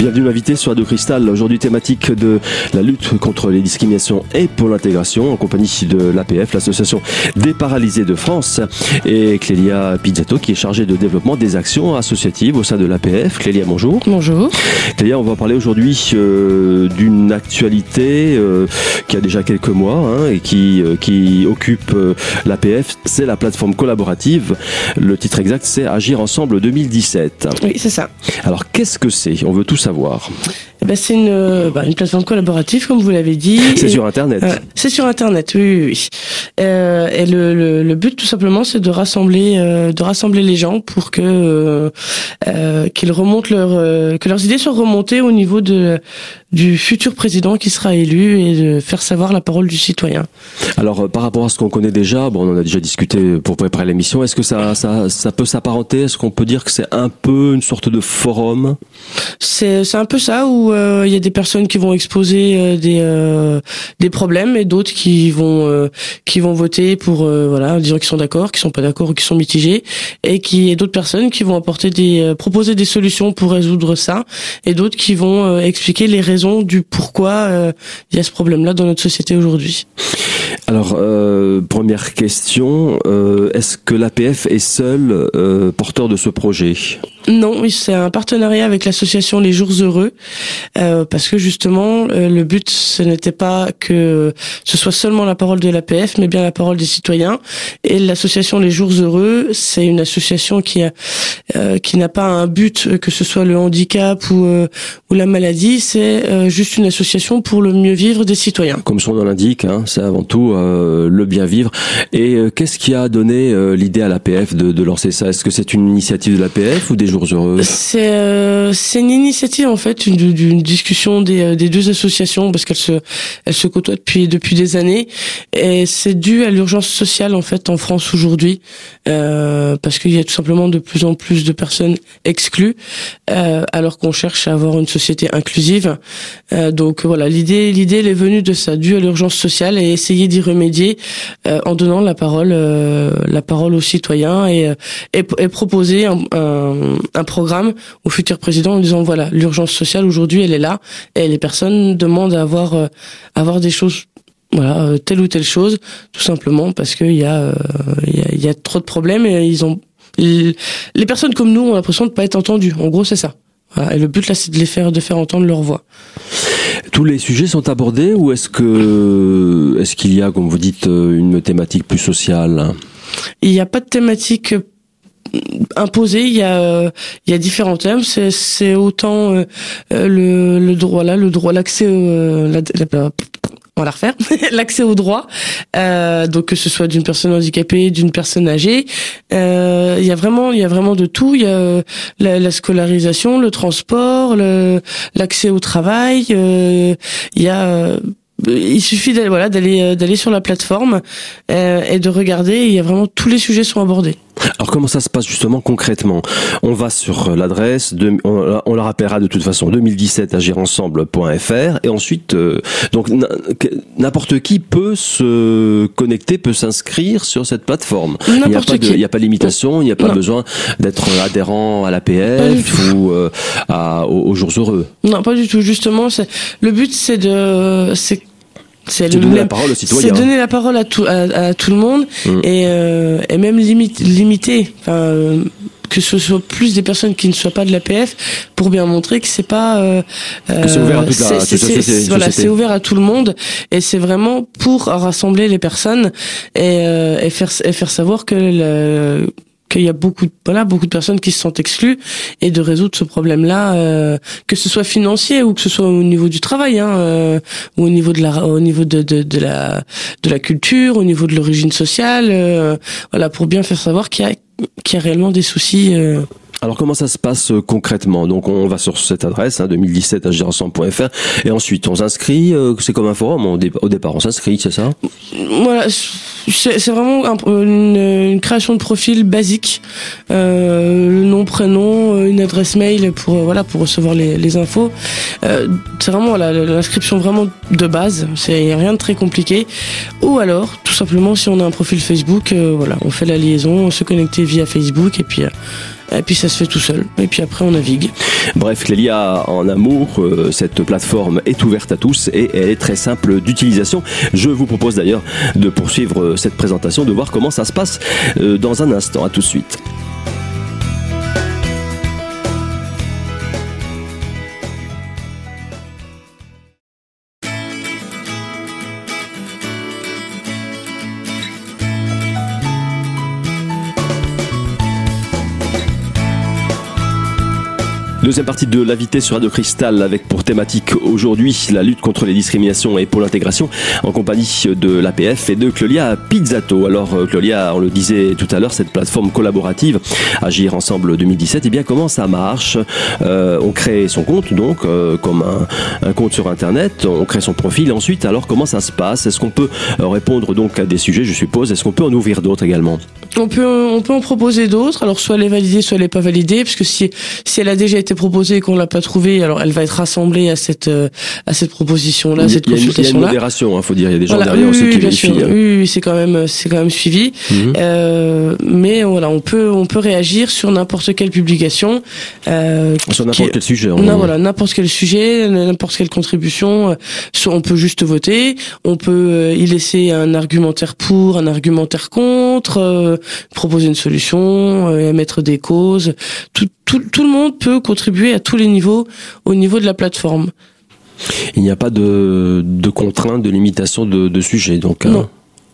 Bienvenue l'invité sur Radio Cristal. Aujourd'hui thématique de la lutte contre les discriminations et pour l'intégration en compagnie de l'APF, l'association des paralysés de France et Clélia Pizzato qui est chargée de développement des actions associatives au sein de l'APF. Clélia, bonjour. Bonjour. Clélia, on va parler aujourd'hui euh, d'une actualité euh, qui a déjà quelques mois hein, et qui, euh, qui occupe l'APF. C'est la plateforme collaborative. Le titre exact, c'est Agir ensemble 2017. Oui, c'est ça. Alors, qu'est-ce que c'est? On veut tout savoir. Eh ben, c'est une, bah, une plateforme collaborative, comme vous l'avez dit. C'est sur Internet. Euh, c'est sur Internet, oui, oui. oui. Euh, et le, le, le, but, tout simplement, c'est de rassembler, euh, de rassembler les gens pour que euh, euh, qu'ils remontent leur, que leurs idées soient remontées au niveau de du futur président qui sera élu et de faire savoir la parole du citoyen. Alors, par rapport à ce qu'on connaît déjà, bon, on en a déjà discuté pour préparer l'émission. Est-ce que ça, ça, ça peut s'apparenter? Est-ce qu'on peut dire que c'est un peu une sorte de forum? C'est, c'est un peu ça où euh, il y a des personnes qui vont exposer euh, des euh, des problèmes et d'autres qui vont qui vont voter pour voilà disant qu'ils sont d'accord, qui sont pas d'accord ou qui sont mitigés et qui et d'autres personnes qui vont apporter des proposer des solutions pour résoudre ça et d'autres qui vont expliquer les raisons du pourquoi il y a ce problème-là dans notre société aujourd'hui. Alors, euh, première question, euh, est-ce que l'APF est seul euh, porteur de ce projet? Non, c'est un partenariat avec l'association Les Jours Heureux, parce que justement, le but, ce n'était pas que ce soit seulement la parole de l'APF, mais bien la parole des citoyens. Et l'association Les Jours Heureux, c'est une association qui a qui n'a pas un but, que ce soit le handicap ou ou la maladie, c'est juste une association pour le mieux vivre des citoyens. Comme son nom l'indique, hein, c'est avant tout euh, le bien vivre. Et euh, qu'est-ce qui a donné euh, l'idée à l'APF de, de lancer ça? Est-ce que c'est une initiative de l'APF ou des Jours Heureux C'est c'est une initiative en fait, d'une discussion des, des deux associations parce qu'elles se elles se côtoient depuis depuis des années et c'est dû à l'urgence sociale en fait en France aujourd'hui parce qu'il y a tout simplement de plus en plus de personnes exclues alors qu'on cherche à avoir une société inclusive. donc voilà, l'idée l'idée elle est venue de ça, dû à l'urgence sociale et essayer d'y remédier euh, en donnant la parole, euh, la parole aux citoyens et, euh, et, et proposer un, un, programme au futur président en disant voilà l'urgence sociale aujourd'hui elle est là et les personnes demandent à avoir, avoir des choses voilà telle ou telle chose tout simplement parce qu'il y a il y a, y a trop de problèmes et ils ont les personnes comme nous ont l'impression de pas être entendues. En gros c'est ça. Voilà. et le but là c'est de les faire de faire entendre leur voix. Tous les sujets sont abordés ou est-ce que est-ce qu'il y a, comme vous dites, une thématique plus sociale? Il n'y a pas de thématique imposée. Il y a il y a différents thèmes. C'est c'est autant euh, le, le droit là, le droit l'accès la, la, on va la refaire, l'accès au droit, euh, donc que ce soit d'une personne handicapée, d'une personne âgée, euh, il y a vraiment, il y a vraiment de tout. Il y a la, la scolarisation, le transport, l'accès au travail. Euh, il y a il suffit d'aller voilà d'aller euh, d'aller sur la plateforme euh, et de regarder. Il y a vraiment tous les sujets sont abordés. Alors comment ça se passe justement concrètement? On va sur l'adresse, on, on, la rappellera de toute façon 2017 agirensemble.fr et ensuite euh, donc n'importe qui peut se connecter, peut s'inscrire sur cette plateforme. Il n'y a pas de, il n'y a pas de limitation, il n'y a pas besoin d'être adhérent à l'APF ou à, aux, aux, jours heureux. Non, pas du tout. Justement, le but c'est de c'est c'est donner la parole aux citoyens. C'est donner la parole à tout, à, tout le monde mm. et, euh, et même limite, limiter. Enfin, euh, que ce soit plus des personnes qui ne soient pas de l'APF pour bien montrer que c'est pas euh, c'est ouvert à toute la voilà c'est ouvert à tout le monde et c'est vraiment pour rassembler les personnes et, euh, et faire et faire savoir que le, qu'il y a beaucoup de, voilà beaucoup de personnes qui se sentent exclues et de résoudre ce problème là euh, que ce soit financier ou que ce soit au niveau du travail hein, euh, ou au niveau de la au niveau de, de, de la de la culture au niveau de l'origine sociale euh, voilà pour bien faire savoir qu'il y a qu'il y a réellement des soucis euh, alors comment ça se passe euh, concrètement? Donc on va sur cette adresse hein, 2017 agirensemble.fr et ensuite on s'inscrit. Euh, c'est comme un forum. au départ on s'inscrit, c'est ça? Voilà, c'est vraiment une, création de profil basique, euh, nom, prénom, une adresse mail pour voilà pour recevoir les, infos. c'est vraiment l'inscription vraiment de base. C'est rien de très compliqué. Ou alors simplement, si on a un profil Facebook, euh, on fait la liaison, on se connecter via Facebook et puis. Euh, et puis ça se fait tout seul. Et puis après, on navigue. Bref, Clélia, en amour, euh, cette plateforme est ouverte à tous et elle est très simple d'utilisation. Je vous propose d'ailleurs de poursuivre cette présentation, de voir comment ça se passe dans un instant. À tout de suite. Deuxième partie de l'invité sur Radio Cristal avec pour thématique aujourd'hui la lutte contre les discriminations et pour l'intégration en compagnie de l'APF et de Clolia Pizzato. Alors euh, Clolia, on le disait tout à l'heure, cette plateforme collaborative Agir Ensemble 2017, eh bien comment ça marche? Euh, On crée son compte donc euh, comme un, un, compte sur Internet, on crée son profil. Ensuite, alors comment ça se passe? Est-ce qu'on peut répondre donc à des sujets, je suppose? Est-ce qu'on peut en ouvrir d'autres également? On peut, on peut en proposer d'autres. Alors soit les valider, soit les pas valider, parce que si, si elle a déjà été proposée et qu'on l'a pas trouvée, alors elle va être rassemblée à cette, euh, à cette proposition-là, cette consultation-là. Il y a une modération, hein, faut dire. Il y a des gens derrière oui, aussi oui, qui vérifient. Hein. Oui, oui c'est quand même, c'est quand même suivi. Mhm. Euh, mais voilà, on peut, on peut réagir sur n'importe quelle publication. Euh, sur n'importe quel sujet. Non, voilà, n'importe quel sujet, n'importe quelle contribution. Euh, on peut juste voter. On peut euh, y laisser un argumentaire pour, un argumentaire contre, proposer une solution, euh, émettre des causes. Tout, tout, tout, le monde peut contribuer à tous les niveaux au niveau de la plateforme. Il n'y a pas de, de contraintes, de limitation de, de sujets, donc. Non. Hein.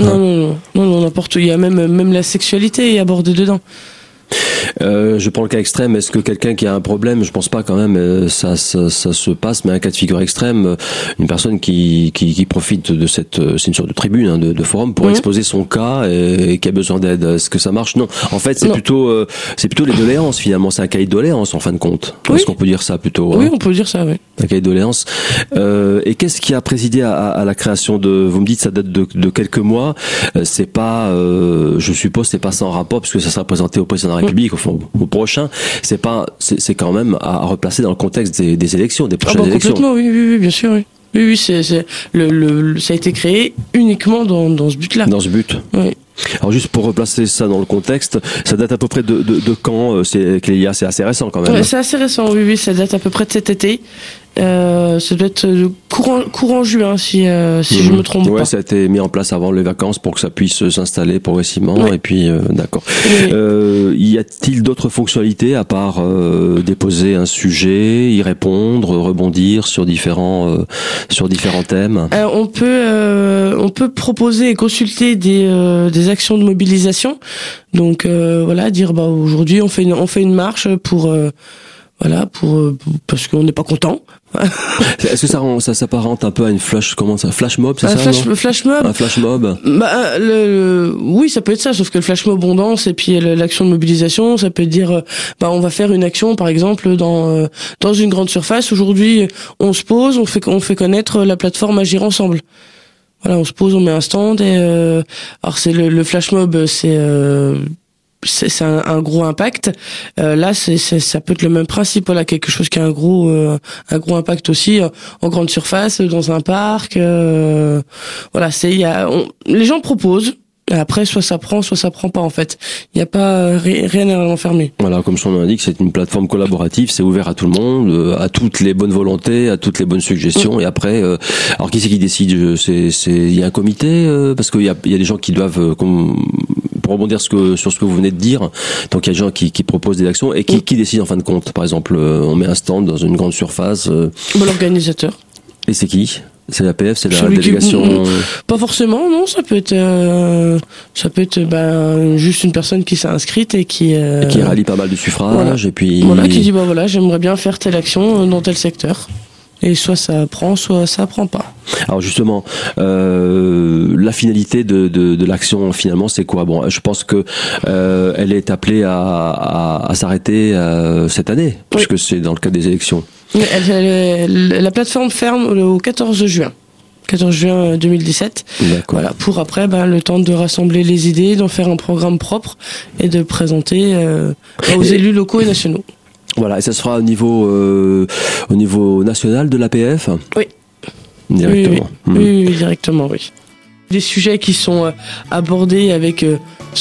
Non, non, non, non, non, n'importe Il y a même, même la sexualité est abordée dedans. Euh, je prends le cas extrême. Est-ce que quelqu'un qui a un problème, je pense pas quand même, euh, ça, ça, ça, se passe, mais un cas de figure extrême, euh, une personne qui, qui, qui profite de cette, c'est une sorte de tribune, hein, de, de, forum pour mmh. exposer son cas et, et qui a besoin d'aide. Est-ce que ça marche? Non. En fait, c'est plutôt, euh, c'est plutôt les doléances finalement. C'est un cahier de doléances en fin de compte. Oui. Est-ce qu'on peut dire ça plutôt Oui, hein? on peut dire ça. Oui. Un cahier de doléances. Euh, et qu'est-ce qui a présidé à, à, la création de Vous me dites ça date de, de quelques mois. c'est pas, je suppose, c'est pas sans rapport puisque ça sera présenté au président République. Au, au prochain, c'est pas, c'est quand même à replacer dans le contexte des, des élections, des prochaines ah bah, élections. Complètement, oui, oui, oui, bien sûr, oui. Oui, oui, le, le, ça a été créé uniquement dans, dans ce but-là. Dans ce but. Oui. Alors juste pour replacer ça dans le contexte, ça date à peu près de, de, de quand C'est Clélia, c'est assez récent quand même. Ouais, c'est assez récent, oui, oui, ça date à peu près de cet été. Euh, ça doit être courant, courant juin si, euh, si mmh. je me trompe ouais, pas. ça a été mis en place avant les vacances pour que ça puisse s'installer progressivement. Ouais. Et puis, euh, d'accord. Oui. Euh, y a-t-il d'autres fonctionnalités à part euh, déposer un sujet, y répondre, rebondir sur différents euh, sur différents thèmes? On peut on peut proposer et consulter des des actions de mobilisation. Donc voilà, dire bah aujourd'hui on fait une, on fait une marche pour voilà pour, pour parce qu'on n'est pas content. Est-ce que ça rend, ça s'apparente un peu à une flash comment ça flash mob c'est ça flash, flash mob. Un flash mob. Bah, le, le, oui ça peut être ça sauf que le flash mob on danse et puis l'action de mobilisation ça peut dire bah on va faire une action par exemple dans dans une grande surface. Aujourd'hui on se pose on fait on fait connaître la plateforme agir ensemble. Voilà on se pose on met un stand et euh, alors c'est le, le flash mob c'est euh, c'est un, un, gros impact. Euh, là, c'est ça peut être le même principe. Voilà, quelque chose qui a un gros, euh, un gros impact aussi euh, en grande surface, dans un parc. Euh, voilà, c'est il y a, on, les gens proposent. Après, soit ça prend, soit ça prend pas. En fait, il n'y a pas rien à enfermer. Voilà, comme son nom l'indique, c'est une plateforme collaborative. C'est ouvert à tout le monde, euh, à toutes les bonnes volontés, à toutes les bonnes suggestions. Et après, euh, alors qui c'est qui décide? C'est, il y a un comité euh, parce qu'il y a, y a des gens qui doivent comme pour rebondir ce que, sur ce que vous venez de dire, donc il y a des gens qui, qui proposent des actions et qui, qui décident en fin de compte. Par exemple, euh, on met un stand dans une grande surface. Euh, bon, l'organisateur. Et c'est qui? C'est la PF, c'est la Celui délégation. Qui, pas forcément, non. Ça peut être, euh, ça peut être ben, juste une personne qui s'est inscrite et qui euh, et qui rallie pas mal de suffrages voilà. et puis voilà qui dit bah voilà j'aimerais bien faire telle action dans tel secteur. Et soit ça prend, soit ça prend pas. Alors justement, euh, la finalité de, de, de l'action finalement, c'est quoi? Bon, je pense que euh, elle est appelée à, à, à s'arrêter euh, cette année, oui. puisque c'est dans le cadre des élections. Elle, elle, la plateforme ferme au 14 juin. 14 juin 2017. Voilà, pour après, ben, le temps de rassembler les idées, d'en faire un programme propre et de présenter euh, aux et... élus locaux et nationaux. Voilà, et ça sera au niveau, euh, au niveau national de l'APF? Oui. Directement. Oui, oui, mmh. oui, oui directement, oui. Des sujets qui sont abordés avec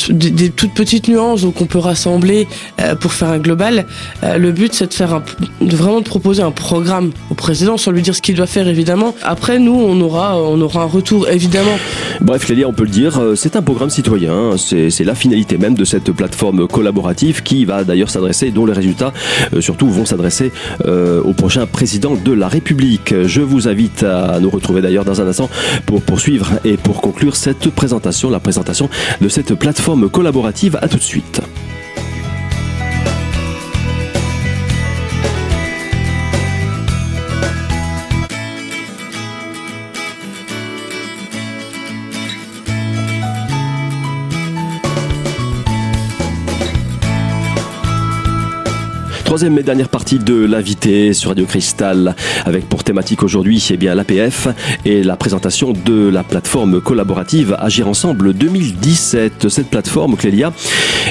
des, toutes petites nuances qu'on peut rassembler euh, pour faire un global. Euh, le but, c'est de faire un, vraiment de proposer un programme au président sans lui dire ce qu'il doit faire évidemment. Après, nous, on aura, on aura un retour évidemment. Bref, Clélia, on peut le dire, euh, c'est un programme citoyen. C'est la finalité même de cette plateforme collaborative qui va d'ailleurs s'adresser, dont les résultats surtout vont s'adresser au prochain président de la République. Je vous invite à nous retrouver d'ailleurs dans un instant pour poursuivre et pour conclure cette présentation, la présentation de cette plateforme forme collaborative. À tout de suite. Troisième et dernière partie de l'invité sur Radio Cristal, avec pour thématique aujourd'hui eh bien l'APF et la présentation de la plateforme collaborative Agir Ensemble 2017. Cette plateforme, Clélia,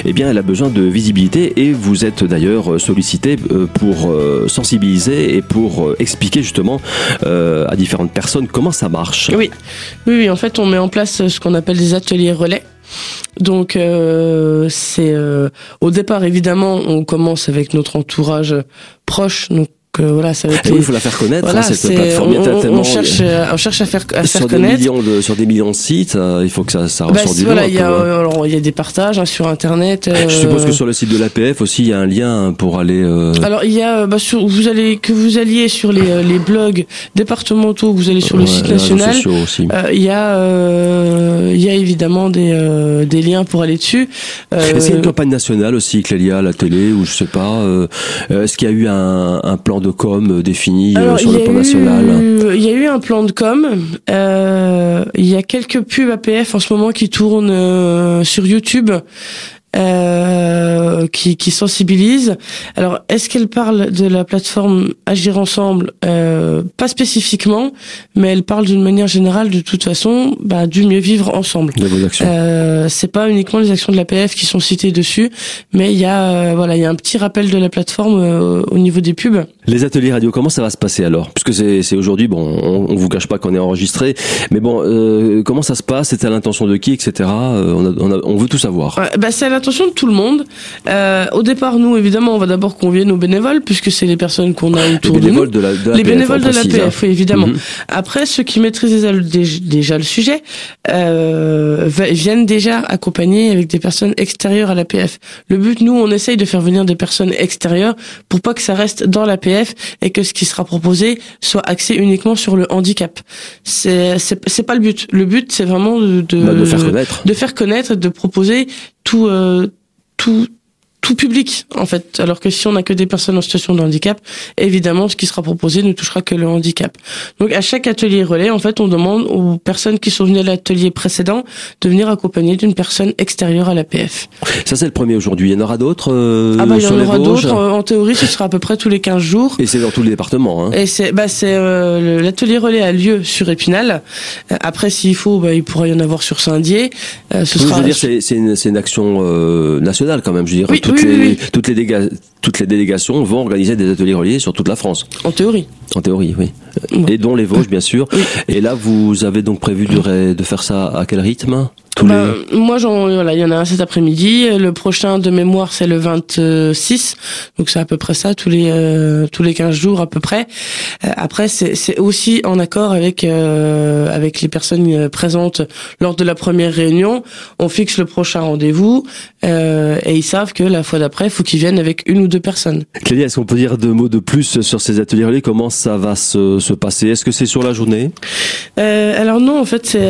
eh bien, elle a besoin de visibilité et vous êtes d'ailleurs sollicité euh, pour euh, sensibiliser et pour euh, expliquer justement à différentes personnes comment ça marche. Oui, oui, oui. En fait, on met en place ce qu'on appelle des ateliers relais. Donc euh, c'est euh, au départ évidemment on commence avec notre entourage proche voilà, ça va être. il faut la faire connaître. Hein, cette plateforme. On, on, cherche, euh, on cherche à faire, à sur faire connaître. De, sur des millions de sites, euh, il faut que ça, ça bah, du voilà, il y a, euh, alors, il y a des partages hein, sur Internet. Je suppose que sur le site de l'APF aussi, il y a un lien pour aller. Alors il y a, bah, sur, vous allez que vous alliez sur les, les blogs départementaux, vous allez sur le site national. Il y a, il y a évidemment des, des liens pour aller dessus. Est-ce qu'il y a une campagne nationale aussi, Clélia, à la télé, ou je sais pas. Est-ce qu'il y a eu un, un plan de de com euh, défini euh, sur le plan national Il y a eu un plan de com. Euh, il y a quelques pubs APF en ce moment qui tournent sur YouTube euh, qui, qui sensibilise. Alors, est-ce qu'elle parle de la plateforme Agir Ensemble? Euh, Pas spécifiquement, mais elle parle d'une manière générale, de toute façon, bah, du mieux vivre ensemble. Euh, c'est pas uniquement les actions de l'APF qui sont citées dessus, mais il y a euh, voilà, il y a un petit rappel de la plateforme euh, au niveau des pubs. Les ateliers radio, comment ça va se passer alors? Puisque c'est, c'est aujourd'hui, bon, on, on vous cache pas qu'on est enregistré, mais bon, euh, comment ça se passe? C'était à l'intention de qui, etc. On, a, on, a, on, veut tout savoir. bah, c'est à de tout le monde. Euh, au départ, nous, évidemment, on va d'abord convier nos bénévoles, puisque c'est les personnes qu'on a autour les bénévoles de nous. De la, les bénévoles de l'APF, oui, évidemment. Mhm. Après, ceux qui maîtrisent déjà, le sujet euh, viennent déjà accompagnés avec des personnes extérieures à l'APF. Le but, nous, on essaye de faire venir des personnes extérieures pour pas que ça reste dans et que ce qui sera proposé soit axé uniquement sur le handicap. C'est c'est pas le but. Le but, c'est vraiment de, de, bah, de faire connaître, de faire connaître, de proposer tout, euh, tout, tout public en fait. Alors que si on n'a que des personnes en situation de handicap, évidemment, ce qui sera proposé ne touchera que le handicap. Donc à chaque atelier relais, en fait, on demande aux personnes qui sont venues à l'atelier précédent de venir accompagner d'une personne extérieure à l'APF. Ça c'est le premier aujourd'hui. Il y en aura d'autres euh, Ah bah il y en aura d'autres. En théorie, ce sera à peu près tous les 15 jours. Et c'est dans tous les départements. Hein. Et c'est bah c'est euh, l'atelier relais a lieu sur Épinal. Euh, après, s'il faut, bah, il pourra y en avoir sur Saint-Dié. Euh, ce sera... Je veux dire, c'est une, une, action euh, nationale quand même. Je veux dire, toutes, les, toutes, les toutes les délégations vont organiser des ateliers reliés sur toute la France. En théorie. En théorie, oui. Et dont les Vosges, bien sûr. Et là, vous avez donc prévu de, de faire ça à quel rythme bah, Moi, j'en, voilà, il y en a un cet après-midi. Le prochain de mémoire, c'est le 26. Donc c'est à peu près ça, tous les euh, tous les 15 jours à peu près. Euh, après, c'est aussi en accord avec euh, avec les personnes présentes lors de la première réunion. On fixe le prochain rendez-vous et ils savent que la fois d'après, il faut qu'ils viennent avec une ou deux personnes. Clélie, est-ce qu'on peut dire deux mots de plus sur ces ateliers relais Comment ça va se, se passer? Est-ce que c'est sur la journée? Alors non, en fait, c'est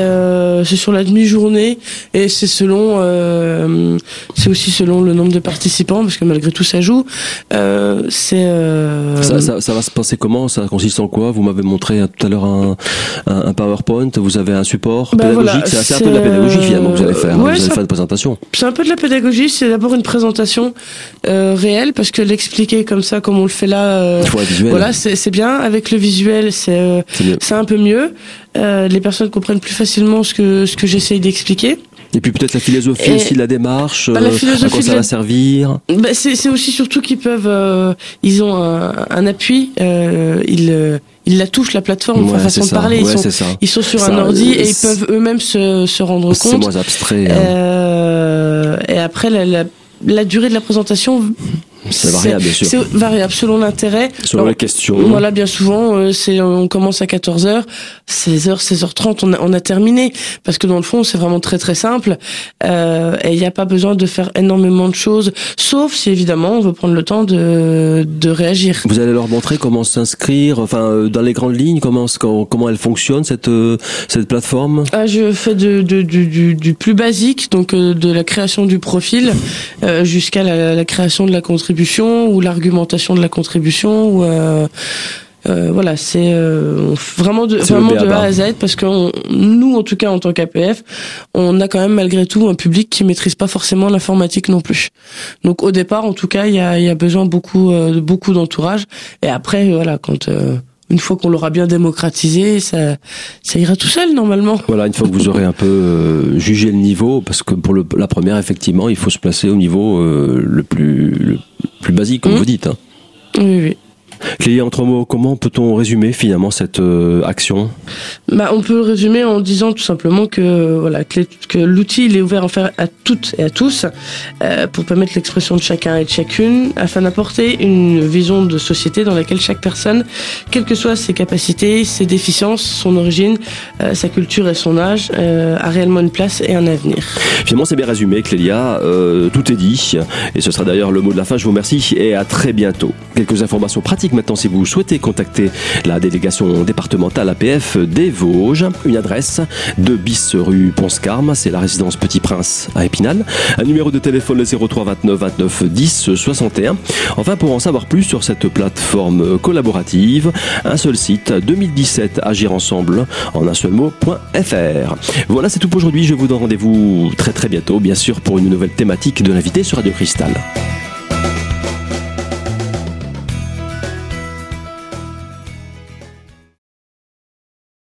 c'est sur la demi-journée et c'est selon, euh, c'est aussi selon le nombre de participants parce que malgré tout ça joue. Euh, c'est euh, ça, ça, ça, va se passer comment? Ça consiste en quoi? Vous m'avez montré tout à l'heure un, un, PowerPoint. Vous avez un support ben pédagogique. c'est un peu de la pédagogie finalement que vous allez faire. vous allez faire une présentation. C'est un peu de la pédagogie. C'est d'abord une présentation euh, réelle parce que l'expliquer comme ça, comme on le fait là, euh, voilà, c'est bien. Avec le visuel, c'est c'est un peu mieux. Euh, les personnes comprennent plus facilement ce que ce que j'essaye d'expliquer. Et puis peut-être la philosophie Et- aussi de la démarche, Bah, la euh, à quoi ça va servir. Bah, c'est c'est aussi surtout qu'ils peuvent, euh, ils ont un, un appui, euh, ils, euh, ils la touchent la plateforme, enfin, Ouais, façon c'est de ça. parler. ils, sont, c'est ça. ils sont sur Ça, un ordi euh, et ils c'est- peuvent eux-mêmes se, se rendre C'est compte. moins abstrait. hein. Euh, et après, la, la, la durée de la présentation, C'est variable, bien sûr. C'est variable selon l'intérêt. Selon Alors, les questions. Voilà, bien souvent, euh, c'est on commence à 14h, 16h, 16h30, on a, on a terminé. Parce que dans le fond, c'est vraiment très très simple. Euh, et il n'y a pas besoin de faire énormément de choses, sauf si évidemment on veut prendre le temps de, de réagir. Vous allez leur montrer comment s'inscrire, enfin euh, dans les grandes lignes, comment comment, elle fonctionne cette euh, cette plateforme? Ah, je fais de, de- du, du, du plus basique, donc de la création du profil euh, jusqu'à la, la création de la contribution ou l'argumentation de la contribution. Ou, euh, euh, voilà, c'est euh, vraiment de, vraiment de. A à Z parce que on- nous, en tout cas en tant qu'APF, on a quand même malgré tout un public qui maîtrise pas forcément l'informatique non plus. Donc au départ, en tout cas, il y a, y a besoin beaucoup euh, de beaucoup d'entourage. Et après, voilà, quand euh, une fois qu'on l'aura bien démocratisé, ça, ça ira tout seul normalement. Voilà, une fois que vous aurez un peu euh, jugé le niveau, parce que pour le, la première, effectivement, il faut se placer au niveau euh, le plus le plus basique, comme Mhm. vous dites. Hein. Oui, oui. Clélie, en trois mots, comment peut-on résumer finalement cette euh, action? Bah, on peut le résumer en disant tout simplement que l'outil il est ouvert à toutes et à tous euh, pour permettre l'expression de chacun et de chacune afin d'apporter une vision de société dans laquelle chaque personne, quelles que soient ses capacités, ses déficiences, son origine, euh, sa culture et son âge, euh, a réellement une place et un avenir. Finalement, c'est bien résumé, Clélia. Tout est dit. Et ce sera d'ailleurs le mot de la fin. Je vous remercie et à très bientôt. Quelques informations pratiques maintenant si vous souhaitez contacter la délégation départementale APF des Vosges. Une adresse de bis rue Ponscarme. C'est la résidence Petit Prince à Épinal. Un numéro de téléphone le 03 29 29 10 61. Enfin, pour en savoir plus sur cette plateforme collaborative, un seul site 2017 Agir ensemble en un seul mot.fr. Voilà, c'est tout pour aujourd'hui. Je vous donne rendez-vous très très bientôt, bien sûr, pour une nouvelle thématique de l'invité sur Radio Cristal.